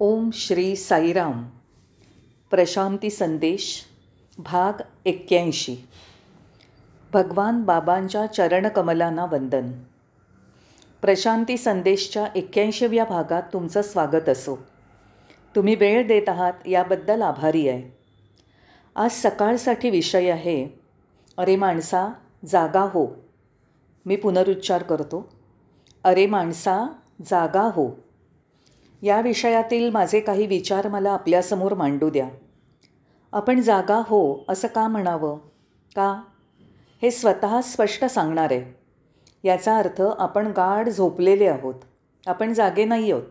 ओम श्री साईराम. प्रशांती संदेश भाग एक्क्याऐंशी. भगवान बाबांच्या चरणकमलांना वंदन. प्रशांती संदेशच्या एक्क्याऐंशीव्या भागात तुमचं स्वागत असो. तुम्ही वेळ देत आहात याबद्दल आभारी आहे. आज सकाळसाठी विषय आहे अरे माणसा जागा हो. मी पुनरुच्चार करतो. अरे माणसा जागा हो. या विषयातील माझे काही विचार मला आपल्यासमोर मांडू द्या. आपण जागा हो असं का म्हणावं? का? हे स्वतः स्पष्ट सांगणार आहे. याचा अर्थ आपण गाढ झोपलेले आहोत. आपण जागे नाही आहोत.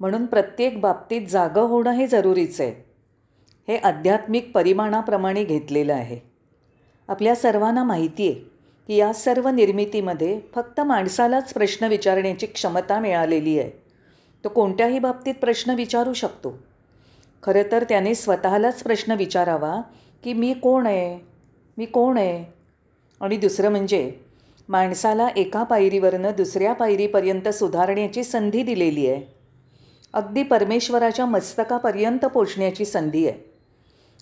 म्हणून प्रत्येक बाबतीत जागं होणं हे जरुरीचं आहे. हे आध्यात्मिक परिमाणाप्रमाणे घेतलेलं आहे. आपल्या सर्वांना माहिती आहे की या सर्व निर्मितीमध्ये फक्त माणसालाच प्रश्न विचारण्याची क्षमता मिळालेली आहे. तो कोणत्याही बाबतीत प्रश्न विचारू शकतो. खरं तर त्याने स्वतःलाच प्रश्न विचारावा की मी कोण आहे? मी कोण आहे? आणि दुसरं म्हणजे माणसाला एका पायरीवरनं दुसऱ्या पायरीपर्यंत सुधारण्याची संधी दिलेली आहे. अगदी परमेश्वराच्या मस्तकापर्यंत पोचण्याची संधी आहे.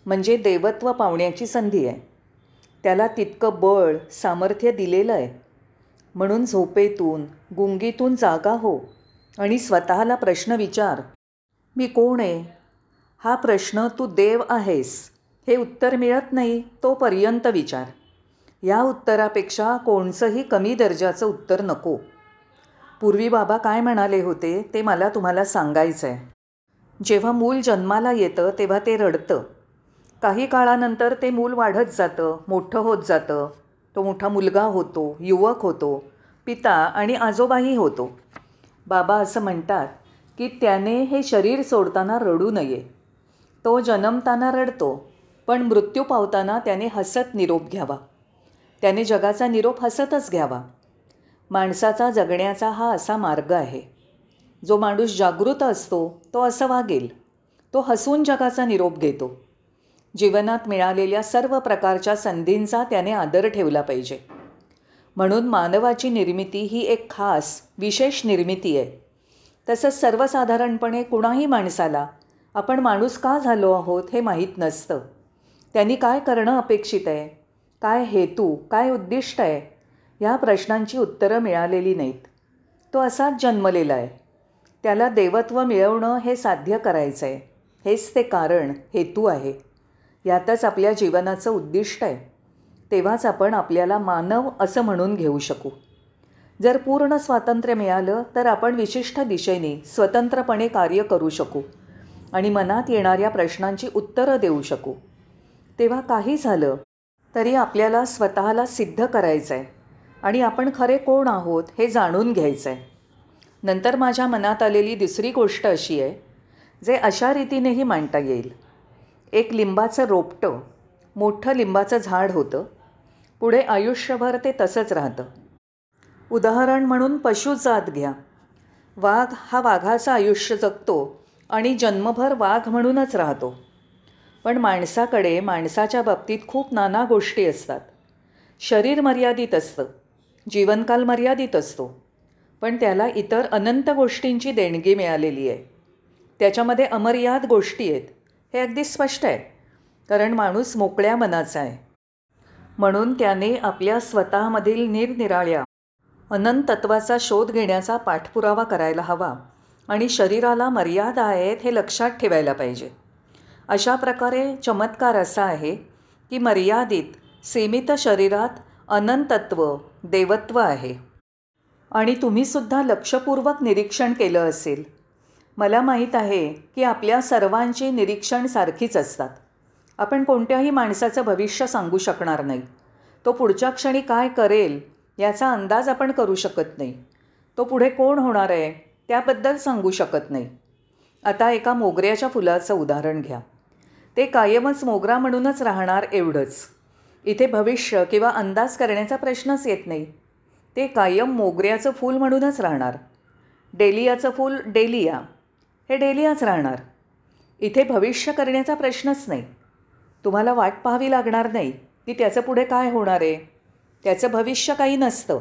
म्हणजे देवत्व पावण्याची संधी आहे. त्याला तितकं बळ सामर्थ्य दिलेलं आहे. म्हणून झोपेतून गुंगीतून जागा हो. आणि स्वतःला प्रश्न विचार. मी कोण आहे? हा प्रश्न तू देव आहेस हे उत्तर मिळत नाही तोपर्यंत विचार. या उत्तरापेक्षा कोणचंही कमी दर्जाचं उत्तर नको. पूर्वी बाबा काय म्हणाले होते ते मला तुम्हाला सांगायचं आहे जेव्हा मूल जन्माला येतं तेव्हा ते रडतं. काही काळानंतर ते मूल वाढत जातं मोठं होत जातं. तो मोठा मुलगा होतो युवक होतो पिता आणि आजोबाही होतो. बाबा असं म्हणतात की त्याने हे शरीर सोडताना रडू नये. तो जन्मताना रडतो पण मृत्यू पावताना त्याने हसत निरोप घ्यावा. त्याने जगाचा निरोप हसतच घ्यावा. माणसाचा जगण्याचा हा असा मार्ग आहे. जो माणूस जागृत असतो तो असं वागेल. तो हसून जगाचा निरोप घेतो. जीवनात मिळालेल्या सर्व प्रकारच्या संधींचा त्याने आदर ठेवला पाहिजे. म्हणून मानवाची निर्मिती ही एक खास विशेष निर्मिती आहे. तसंच सर्वसाधारणपणे कुणाही माणसाला आपण माणूस का झालो आहोत हे माहीत नसतं. त्यांनी काय करणं अपेक्षित आहे? काय हेतू काय उद्दिष्ट आहे? ह्या प्रश्नांची उत्तरं मिळालेली नाहीत. तो असाच जन्मलेला आहे. त्याला देवत्व मिळवणं हे साध्य करायचं आहे हेच ते कारण हेतू आहे. यातच आपल्या जीवनाचं उद्दिष्ट आहे. तेव्हाच आपण आपल्याला मानव असं म्हणून घेऊ शकू. जर पूर्ण स्वातंत्र्य मिळालं तर आपण विशिष्ट दिशेने स्वतंत्रपणे कार्य करू शकू आणि मनात येणाऱ्या प्रश्नांची उत्तरं देऊ शकू. तेव्हा काही झालं तरी आपल्याला स्वतःला सिद्ध करायचं आहे आणि आपण खरे कोण आहोत हे जाणून घ्यायचं आहे नंतर माझ्या मनात आलेली दुसरी गोष्ट अशी आहे जे अशा रीतीनेही मांडता येईल. एक लिंबाचं रोपटं मोठं लिंबाचं झाड होतं पुढे आयुष्यभर ते तसंच राहतं. उदाहरण म्हणून पशुजात घ्या. वाघ हा वाघाचं आयुष्य जगतो आणि जन्मभर वाघ म्हणूनच राहतो. पण माणसाकडे माणसाच्या बाबतीत खूप नाना गोष्टी असतात. शरीर मर्यादित असतं. जीवनकाल मर्यादित असतो. पण त्याला इतर अनंत गोष्टींची देणगी मिळालेली आहे. त्याच्यामध्ये अमर्याद गोष्टी आहेत. हे अगदी स्पष्ट आहे. कारण माणूस मोकळ्या मनाचा आहे. म्हणून त्याने आपल्या स्वतःमधील निरनिराळ्या अनंतत्वाचा शोध घेण्याचा पाठपुरावा करायला हवा आणि शरीराला मर्यादा आहेत हे लक्षात ठेवायला पाहिजे. अशा प्रकारे चमत्कार असा आहे की मर्यादित सीमित शरीरात अनंतत्व देवत्व आहे. आणि तुम्हीसुद्धा लक्षपूर्वक निरीक्षण केलं असेल. मला माहीत आहे की आपल्या सर्वांची निरीक्षण सारखीच असतात. आपण कोणत्याही माणसाचं भविष्य सांगू शकणार नाही. तो पुढच्या क्षणी काय करेल याचा अंदाज आपण करू शकत नाही. तो पुढे कोण होणार आहे त्याबद्दल सांगू शकत नाही. आता एका मोगऱ्याच्या फुलाचं उदाहरण घ्या. ते कायमच मोगरा म्हणूनच राहणार एवढंच. इथे भविष्य किंवा अंदाज करण्याचा प्रश्नच येत नाही. ते कायम मोगऱ्याचं फूल म्हणूनच राहणार. डेलियाचं फूल डेलिया. हे डेलियाच राहणार. इथे भविष्य करण्याचा प्रश्नच नाही. तुम्हाला वाट पाहावी लागणार नाही. की त्याचं पुढे काय होणार आहे? त्याचं भविष्य काही नसतं.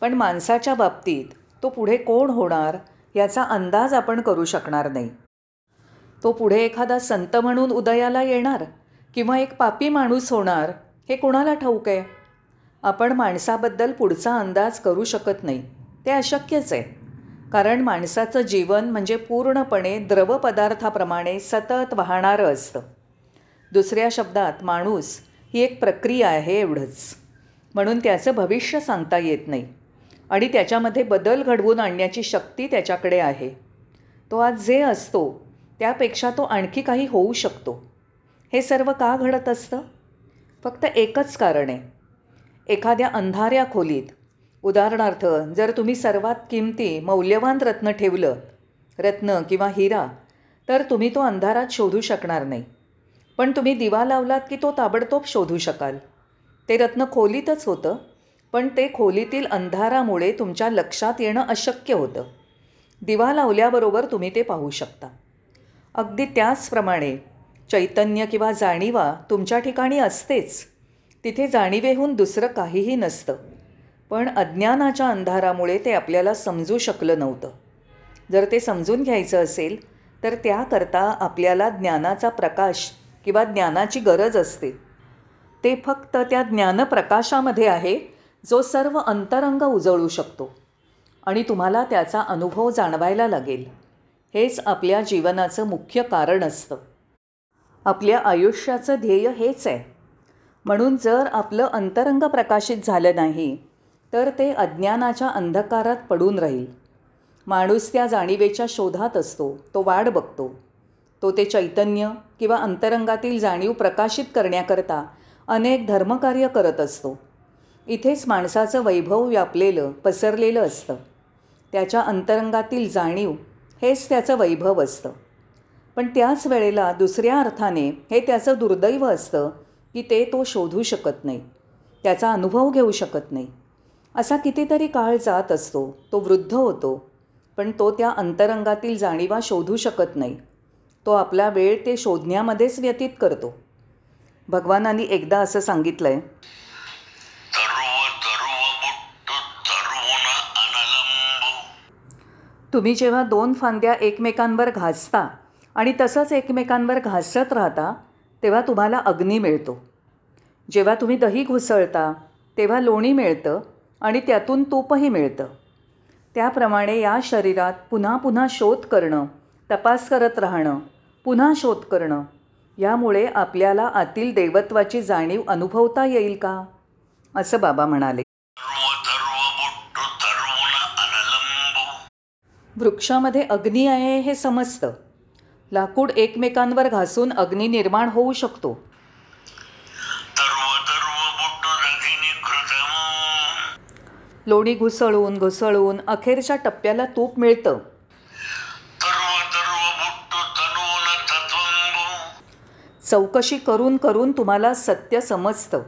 पण माणसाच्या बाबतीत तो पुढे कोण होणार याचा अंदाज आपण करू शकणार नाही. तो पुढे एखादा संत म्हणून उदयाला येणार किंवा एक पापी माणूस होणार हे कोणाला ठाऊक आहे? आपण माणसाबद्दल पुढचा अंदाज करू शकत नाही. ते अशक्यच आहे. कारण माणसाचं जीवन म्हणजे पूर्णपणे द्रवपदार्थाप्रमाणे सतत वाहणारं असतं. दुसऱ्या शब्दात माणूस ही एक प्रक्रिया आहे एवढंच. म्हणून त्याचं भविष्य सांगता येत नाही. आणि त्याच्यामध्ये बदल घडवून आणण्याची शक्ती त्याच्याकडे आहे. तो आज जे असतो त्यापेक्षा तो आणखी काही होऊ शकतो. हे सर्व का घडत असतं? फक्त एकच कारण आहे. एखाद्या अंधाऱ्या खोलीत उदाहरणार्थ जर तुम्ही सर्वात किमती मौल्यवान रत्न ठेवलं रत्न किंवा हिरा तर तुम्ही तो अंधारात शोधू शकणार नाही. पण तुम्ही दिवा लावलात की तो ताबडतोब शोधू शकाल. ते रत्न खोलीतच होतं पण ते खोलीतील अंधारामुळे तुमच्या लक्षात येणं अशक्य होतं. दिवा लावल्याबरोबर तुम्ही ते पाहू शकता. अगदी त्याचप्रमाणे चैतन्य किंवा जाणीवा तुमच्या ठिकाणी असतेच. तिथे जाणीवेहून दुसरं काहीही नसतं. पण अज्ञानाच्या अंधारामुळे ते आपल्याला समजू शकलं नव्हतं. जर ते समजून घ्यायचं असेल तर त्याकरता आपल्याला ज्ञानाचा प्रकाश किंवा ज्ञानाची गरज असते. ते फक्त त्या ज्ञानप्रकाशामध्ये आहे जो सर्व अंतरंग उजळू शकतो आणि तुम्हाला त्याचा अनुभव जाणवायला लागेल. हेच आपल्या जीवनाचं मुख्य कारण असतं. आपल्या आयुष्याचं ध्येय हेच आहे. म्हणून जर आपलं अंतरंग प्रकाशित झालं नाही तर ते अज्ञानाच्या अंधकारात पडून राहील. माणूस त्या जाणीवेच्या शोधात असतो तो वाढ बघतो. तो ते चैतन्य किंवा अंतरंगातील जाणीव प्रकाशित करण्याकरता अनेक धर्मकार्य करत असतो. इथेच माणसाचं वैभव व्यापलेलं पसरलेलं असतं. त्याच्या अंतरंगातील जाणीव हेच त्याचं वैभव असतं. पण त्याच वेळेला दुसऱ्या अर्थाने हे त्याचं दुर्दैव असतं की ते तो शोधू शकत नाही. त्याचा अनुभव घेऊ शकत नाही. असा कितीतरी काळ जात असतो तो वृद्ध होतो पण तो त्या अंतरंगातील जाणीवा शोधू शकत नाही. तो आपला वेळ ते शोधण्यामध्येच व्यतीत करतो. भगवानांनी एकदा असं सांगितलं आहे तुम्ही जेव्हा दोन फांद्या एकमेकांवर घासता आणि तसंच एकमेकांवर घासत राहता तेव्हा तुम्हाला अग्नी मिळतो. जेव्हा तुम्ही दही घुसळता तेव्हा लोणी मिळतं आणि त्यातून तूपही मिळतं. त्याप्रमाणे या शरीरात पुन्हा पुन्हा शोध करणं तपास करत राहणं पुन्हा शोध करणं. यामुळे आपल्याला आतील देवत्वाची जाणीव अनुभवता येईल का? असं बाबा म्हणाले. वृक्षामध्ये अग्नी आहे हे समजतं. लाकूड एकमेकांवर घासून अग्नी निर्माण होऊ शकतो. लोणी घुसळून घुसळून अखेरच्या टप्प्याला तूप मिळतं. चौकशी करून करून तुम्हाला सत्य समजतं.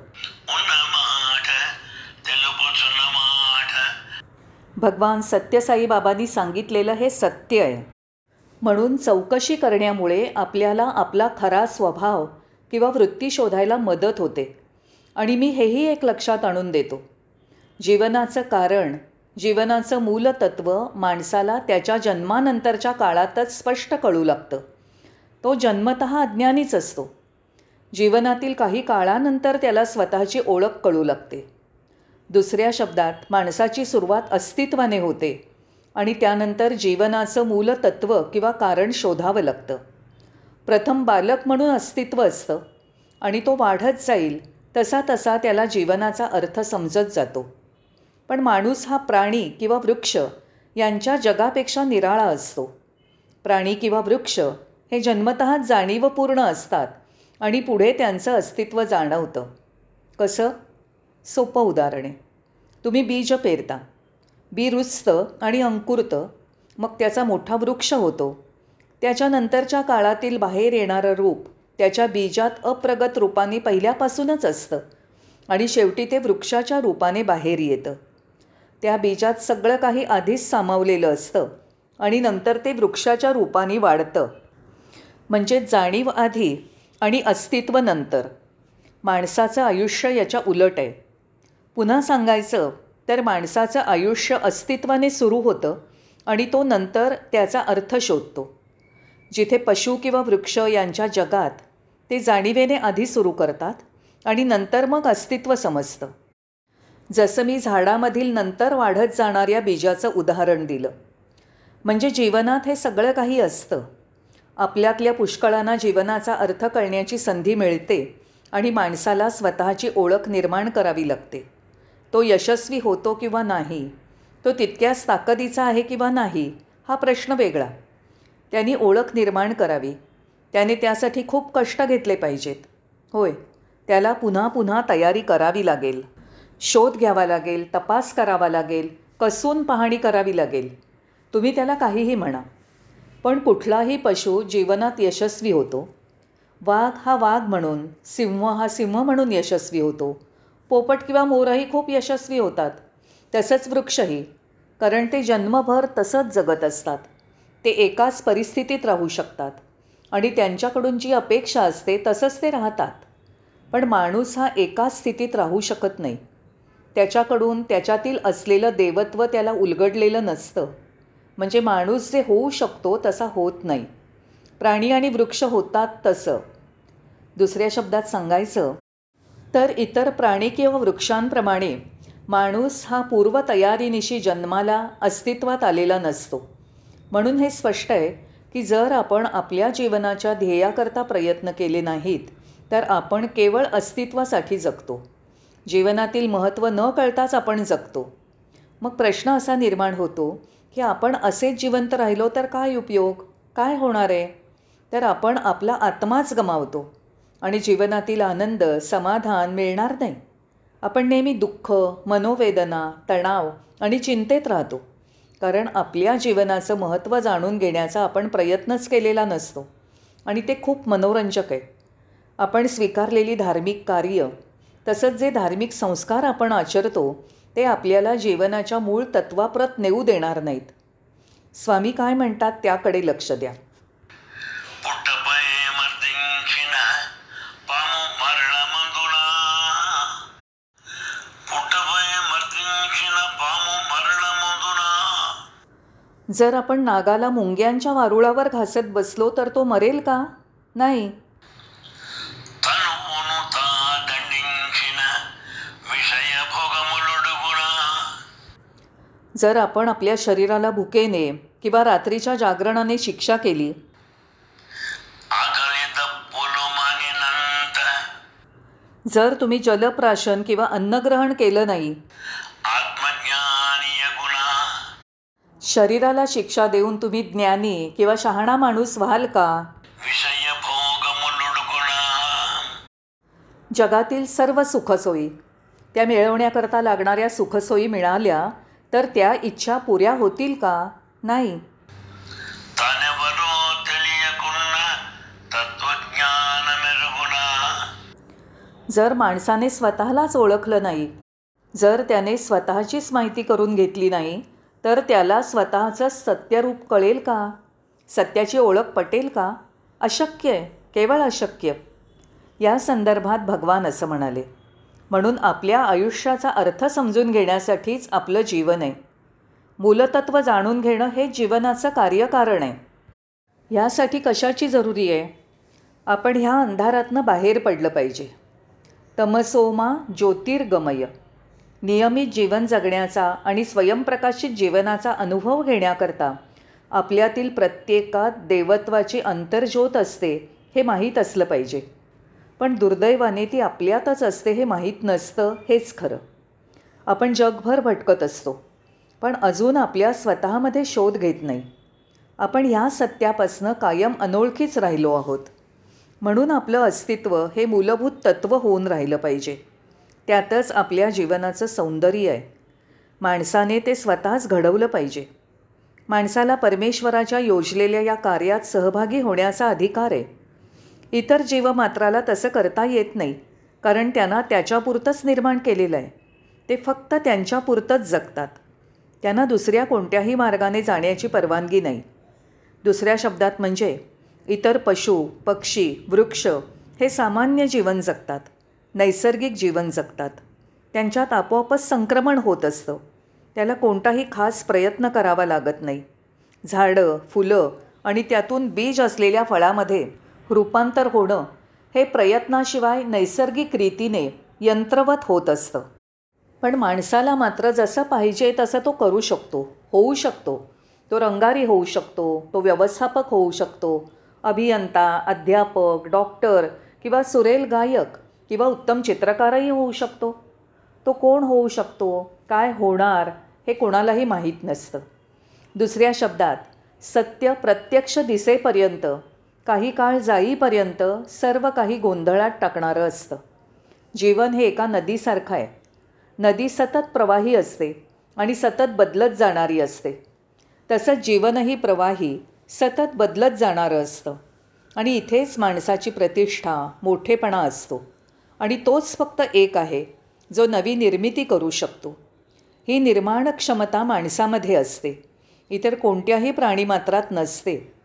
भगवान सत्यसाई बाबांनी सांगितलेलं हे सत्य आहे. म्हणून चौकशी करण्यामुळे आपल्याला आपला खरा स्वभाव किंवा वृत्ती शोधायला मदत होते. आणि मी हेही एक लक्षात आणून देतो. जीवनाचं कारण जीवनाचं मूलतत्व माणसाला त्याच्या जन्मानंतरच्या काळातच स्पष्ट कळू लागतं. तो जन्मत अज्ञानीच असतो. जीवनातील काही काळानंतर त्याला स्वतःची ओळख कळू लागते. दुसऱ्या शब्दात माणसाची सुरुवात अस्तित्वाने होते आणि त्यानंतर जीवनाचं मूलतत्व किंवा कारण शोधावं लागतं. प्रथम बालक म्हणून अस्तित्व असतं आणि तो वाढत जाईल तसा तसा त्याला जीवनाचा अर्थ समजत जातो. पण माणूस हा प्राणी किंवा वृक्ष यांच्या जगापेक्षा निराळा असतो. प्राणी किंवा वृक्ष हे जन्मतः जाणीवपूर्ण असतात आणि पुढे त्यांचं अस्तित्व जाणवतं. कसं? सोपं उदाहरण आहे. तुम्ही बीज पेरता. बी रुजतं आणि अंकुरतं. मग त्याचा मोठा वृक्ष होतो. त्याच्यानंतरच्या काळातील बाहेर येणारं रूप त्याच्या बीजात अप्रगत रूपाने पहिल्यापासूनच असतं आणि शेवटी ते वृक्षाच्या रूपाने बाहेर येतं. त्या बीजात सगळं काही आधीच सामावलेलं असतं आणि नंतर ते वृक्षाच्या रूपाने वाढतं. म्हणजे जाणीव आधी आणि अस्तित्व नंतर माणसाचं आयुष्य याच्या उलट आहे. पुन्हा सांगायचं तर माणसाचं आयुष्य अस्तित्वाने सुरू होतं आणि तो नंतर त्याचा अर्थ शोधतो. जिथे पशु किंवा वृक्ष यांच्या जगात ते जाणीवेने आधी सुरू करतात आणि नंतर मग अस्तित्व समजतं. जसं मी झाडामधील नंतर वाढत जाणाऱ्या बीजाचं उदाहरण दिलं. म्हणजे जीवनात हे सगळं काही असतं. आपल्यातल्या पुष्कळांना जीवनाचा अर्थ कळण्याची संधी मिळते आणि माणसाला स्वतःची ओळख निर्माण करावी लागते. तो यशस्वी होतो किंवा नाही तो तितक्याच ताकदीचा आहे किंवा नाही हा प्रश्न वेगळा. त्यांनी ओळख निर्माण करावी. त्याने त्यासाठी खूप कष्ट घेतले पाहिजेत. होय त्याला पुन्हा पुन्हा तयारी करावी लागेल. शोध घ्यावा लागेल तपास करावा लागेल कसून पाहणी करावी लागेल. तुम्ही त्याला काहीही म्हणा. पण कुठलाही पशु जीवनात यशस्वी होतो. वाघ हा वाघ म्हणून सिंह हा सिंह म्हणून यशस्वी होतो. पोपट किंवा मोरही खूप यशस्वी होतात. तसंच वृक्षही कारण ते जन्मभर तसंच जगत असतात. ते एकाच परिस्थितीत राहू शकतात. आणि त्यांच्याकडून जी अपेक्षा असते तसंच ते राहतात. पण माणूस हा एकाच स्थितीत राहू शकत नाही. त्याच्याकडून त्याच्यातील असलेलं देवत्व त्याला उलगडलेलं नसतं. म्हणजे माणूस जे होऊ शकतो तसा होत नाही. प्राणी आणि वृक्ष होतात तसं. दुसऱ्या शब्दात सांगायचं तर इतर प्राणी किंवा वृक्षांप्रमाणे माणूस हा पूर्वतयारीनिशी जन्माला अस्तित्वात आलेला नसतो. म्हणून हे स्पष्ट आहे की जर आपण आपल्या जीवनाच्या ध्येयाकरता प्रयत्न केले नाहीत तर आपण केवळ अस्तित्वासाठी जगतो. जीवनातील महत्त्व न कळताच आपण जगतो. मग प्रश्न असा निर्माण होतो की आपण असेच जिवंत राहिलो तर काय उपयोग? काय होणार आहे? तर आपण आपला आत्माच गमावतो आणि जीवनातील आनंद समाधान मिळणार नाही. आपण नेहमी दुःख मनोवेदना तणाव आणि चिंतेत राहतो. कारण आपल्या जीवनाचं महत्त्व जाणून घेण्याचा आपण प्रयत्नच केलेला नसतो आणि ते खूप मनोरंजक आहे. आपण स्वीकारलेली धार्मिक कार्य तसंच जे धार्मिक संस्कार आपण आचरतो ते आपल्याला जीवनाच्या मूळ तत्वाप्रत नेऊ देणार नाहीत. स्वामी काय म्हणतात त्याकडे लक्ष द्या. जर आपण नागाला मुंग्यांच्या वारुळावर घासत बसलो तर तो मरेल का? नाही. जर आपण आपल्या शरीराला भुकेने किंवा रात्रीच्या जागरणाने शिक्षा केली. जर तुम्ही जलप्राशन किंवा अन्नग्रहण केलं नाही. शरीराला शिक्षा देऊन तुम्ही ज्ञानी किंवा शहाणा माणूस व्हाल का? जगातील सर्व सुखसोयी. त्या मिळवण्याकरता लागणाऱ्या सुखसोयी मिळाल्या. तर त्या इच्छा पुऱ्या होतील का? नाही. जर माणसाने स्वतःलाच ओळखलं नाही जर त्याने स्वतःचीच माहिती करून घेतली नाही तर त्याला स्वतःचं सत्यरूप कळेल का? सत्याची ओळख पटेल का? अशक्य आहे केवळ अशक्य. या संदर्भात भगवान असं म्हणाले. म्हणून आपल्या आयुष्याचा अर्थ समजून घेण्यासाठीच आपलं जीवन आहे. मूलतत्व जाणून घेणं हे जीवनाचं कार्यकारण आहे. यासाठी कशाची जरुरी आहे? आपण ह्या अंधारातनं बाहेर पडलं पाहिजे. तमसोमा ज्योतिर्गमय. नियमित जीवन जगण्याचा आणि स्वयंप्रकाशित जीवनाचा अनुभव घेण्याकरता आपल्यातील प्रत्येकात देवत्वाची अंतर्ज्योत असते हे माहीत असलं पाहिजे. पण दुर्दैवाने ती आपल्यातच असते हे माहीत नसतं हेच खरं. आपण जगभर भटकत असतो पण अजून आपल्या स्वतःमध्ये शोध घेत नाही. आपण ह्या सत्यापासनं कायम अनोळखीच राहिलो आहोत. म्हणून आपलं अस्तित्व हे मूलभूत तत्त्व होऊन राहिलं पाहिजे. त्यातच आपल्या जीवनाचं सौंदर्य आहे. माणसाने ते स्वतःच घडवलं पाहिजे. माणसाला परमेश्वराच्या योजलेल्या या कार्यात सहभागी होण्याचा अधिकार आहे. इतर जीवमात्राला तसं करता येत नाही कारण त्यांना त्याच्यापुरतंच निर्माण केलेलं आहे. ते फक्त त्यांच्यापुरतंच जगतात. त्यांना दुसऱ्या कोणत्याही मार्गाने जाण्याची परवानगी नाही. दुसऱ्या शब्दात म्हणजे इतर पशु पक्षी वृक्ष हे सामान्य जीवन जगतात नैसर्गिक जीवन जगतात. त्यांच्यात आपोआपच संक्रमण होत असतं. त्याला कोणताही खास प्रयत्न करावा लागत नाही. झाडं फुलं आणि त्यातून बीज असलेल्या फळामध्ये रूपांतर होणं हे प्रयत्नाशिवाय नैसर्गिक रीतीने यंत्रवत होत असतं. पण माणसाला मात्र जसं पाहिजे तसं तो करू शकतो होऊ शकतो. तो रंगारी होऊ शकतो तो व्यवस्थापक होऊ शकतो. अभियंता अध्यापक डॉक्टर किंवा सुरेल गायक किंवा उत्तम चित्रकारही होऊ शकतो. तो कोण होऊ शकतो काय होणार हे कोणालाही माहीत नसतं. दुसऱ्या शब्दात सत्य प्रत्यक्ष दिसेपर्यंत काही काळ जाईपर्यंत सर्व काही गोंधळात टाकणारं असतं. जीवन हे एका नदीसारखं आहे. नदी सतत प्रवाही असते आणि सतत बदलत जाणारी असते. तसंच जीवनही प्रवाही सतत बदलत जाणारं असतं. आणि इथेच माणसाची प्रतिष्ठा मोठेपणा असतो. आणि तोच फक्त एक आहे जो नवी निर्मिती करू शकतो. ही निर्माण क्षमता माणसामध्ये असते. इतर कोणत्याही प्राणीमात्रात नसते.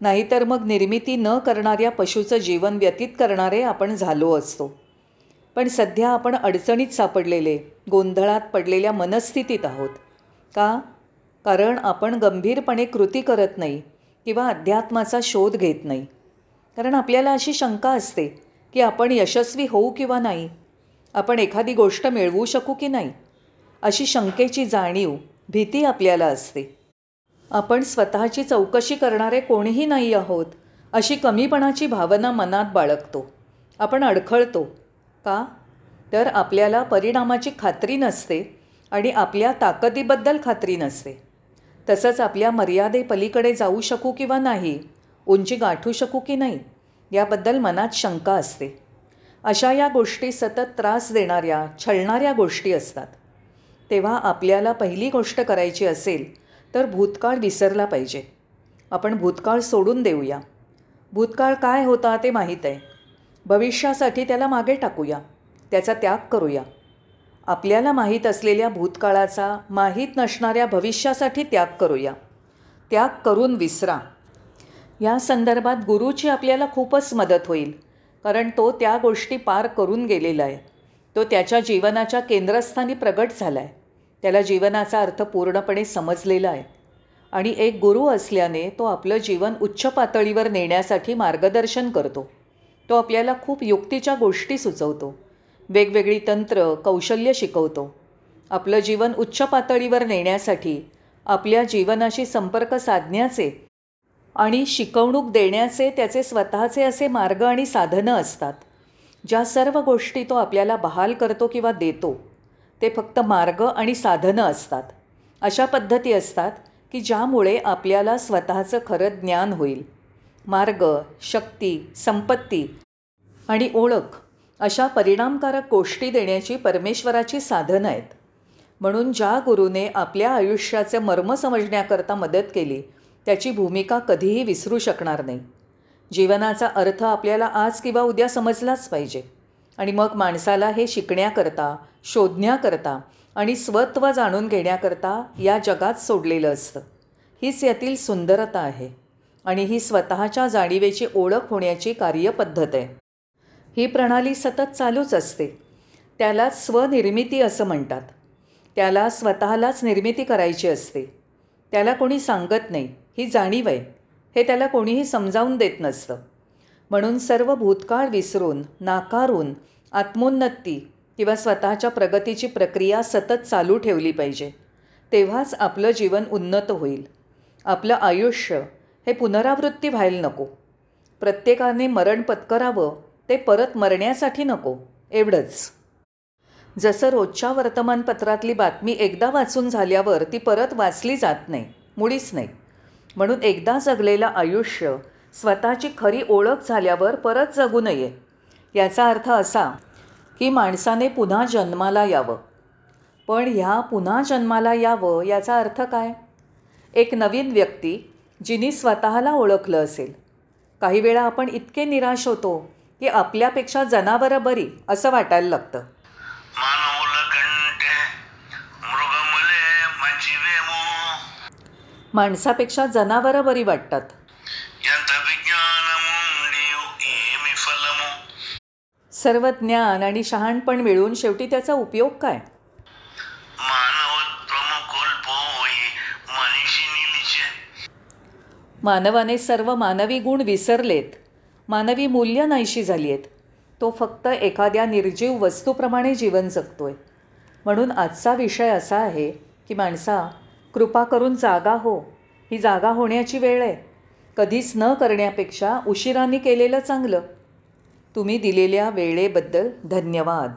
नाहीतर मग निर्मिती न करणाऱ्या पशूचं जीवन व्यतीत करणारे आपण झालो असतो. पण सध्या आपण अडचणीत सापडलेले गोंधळात पडलेल्या मनस्थितीत आहोत. का? कारण आपण गंभीरपणे कृती करत नाही किंवा अध्यात्माचा शोध घेत नाही. कारण आपल्याला अशी शंका असते की आपण यशस्वी होऊ किंवा नाही? आपण एखादी गोष्ट मिळवू शकू की नाही? अशी शंकेची जाणीव भीती आपल्याला असते. आपण स्वतःची चौकशी करणारे कोणीही नाही आहोत अशी कमीपणाची भावना मनात बाळगतो. आपण अडखळतो. का? तर आपल्याला परिणामाची खात्री नसते आणि आपल्या ताकदीबद्दल खात्री नसते. तसंच आपल्या मर्यादेपलीकडे जाऊ शकू किंवा नाही उंची गाठू शकू की नाही याबद्दल मनात शंका असते. अशा या गोष्टी सतत त्रास देणाऱ्या छळणाऱ्या गोष्टी असतात. तेव्हा आपल्याला पहिली गोष्ट करायची असेल तर भूतकाळ विसरला पाहिजे. आपण भूतकाळ सोडून देऊया. भूतकाळ काय होता ते माहीत आहे. भविष्यासाठी त्याला मागे टाकूया. त्याचा त्याग करूया. आपल्याला माहीत असलेल्या भूतकाळाचा माहीत नसणाऱ्या भविष्यासाठी त्याग करूया. त्याग करून विसरा. या संदर्भात गुरुची आपल्याला खूपच मदत होईल कारण तो त्या गोष्टी पार करून गेलेला आहे. तो त्याच्या जीवनाच्या केंद्रस्थानी प्रगट झाला आहे त्याला जीवनाचा अर्थ पूर्णपणे समजलेला आहे. आणि एक गुरु असल्याने तो आपलं जीवन उच्च पातळीवर नेण्यासाठी मार्गदर्शन करतो. तो आपल्याला खूप युक्तीच्या गोष्टी सुचवतो. वेगवेगळी तंत्र कौशल्य शिकवतो. आपलं जीवन उच्च पातळीवर नेण्यासाठी आपल्या जीवनाशी संपर्क साधण्याचे आणि शिकवणूक देण्याचे त्याचे स्वतःचे असे मार्ग आणि साधनं असतात. ज्या सर्व गोष्टी तो आपल्याला बहाल करतो किंवा देतो ते फक्त मार्ग आणि साधनं असतात. अशा पद्धती असतात की ज्यामुळे आपल्याला स्वतःचं खरं ज्ञान होईल. मार्ग शक्ती संपत्ती आणि ओळख अशा परिणामकारक गोष्टी देण्याची परमेश्वराची साधनं आहेत. म्हणून ज्या गुरुने आपल्या आयुष्याचे मर्म समजण्याकरता मदत केली त्याची भूमिका कधीही विसरू शकणार नाही. जीवनाचा अर्थ आपल्याला आज किंवा उद्या समजलाच पाहिजे. आणि मग माणसाला हे शिकण्याकरता शोधण्याकरता आणि स्वत्व जाणून घेण्याकरता या जगात सोडलेलं असतं. हीच यातील सुंदरता आहे आणि ही स्वतःच्या जाणीवेची ओळख होण्याची कार्यपद्धत आहे. ही प्रणाली सतत चालूच असते. त्याला स्वनिर्मिती असं म्हणतात. त्याला स्वतःलाच निर्मिती करायची असते. त्याला कोणी सांगत नाही. ही जाणीव आहे. हे त्याला कोणीही समजावून देत नसतं. म्हणून सर्व भूतकाळ विसरून नाकारून आत्मोन्नती किंवा स्वतःच्या प्रगतीची प्रक्रिया सतत चालू ठेवली पाहिजे. तेव्हाच आपलं जीवन उन्नत होईल. आपलं आयुष्य हे पुनरावृत्ती व्हायला नको. प्रत्येकाने मरण पत्करावं ते परत मरण्यासाठी नको एवढंच. जसं रोजच्या वर्तमानपत्रातली बातमी एकदा वाचून झाल्यावर ती परत वाचली जात नाही मुळीच नाही. म्हणून एकदा जगलेलं आयुष्य स्वतःची खरी ओळख झाल्यावर परत जगू नये. याचा अर्थ असा की माणसाने पुन्हा जन्माला यावं. पण ह्या पुन्हा जन्माला यावं याचा अर्थ काय? एक नवीन व्यक्ती जिनी स्वतःला ओळखलं असेल. काही वेळा आपण इतके निराश होतो की आपल्यापेक्षा जनावरं बरी असं वाटायला लागतं. माणसापेक्षा जनावरं बरी वाटतात. सर्व ज्ञान आणि शहाणपण मिळून शेवटी त्याचा उपयोग काय? मानवाने सर्व मानवी गुण विसरलेत. मानवी मूल्य नाहीशी झाली आहेत तो फक्त एखाद्या निर्जीव वस्तूप्रमाणे जीवन जगतोय. म्हणून आजचा विषय असा आहे की माणसा कृपा करून जागा हो. ही जागा होण्याची वेळ आहे. कधीच न करण्यापेक्षा उशिराने केलेलं चांगलं. तुम्ही दिलेल्या वेळेबद्दल धन्यवाद.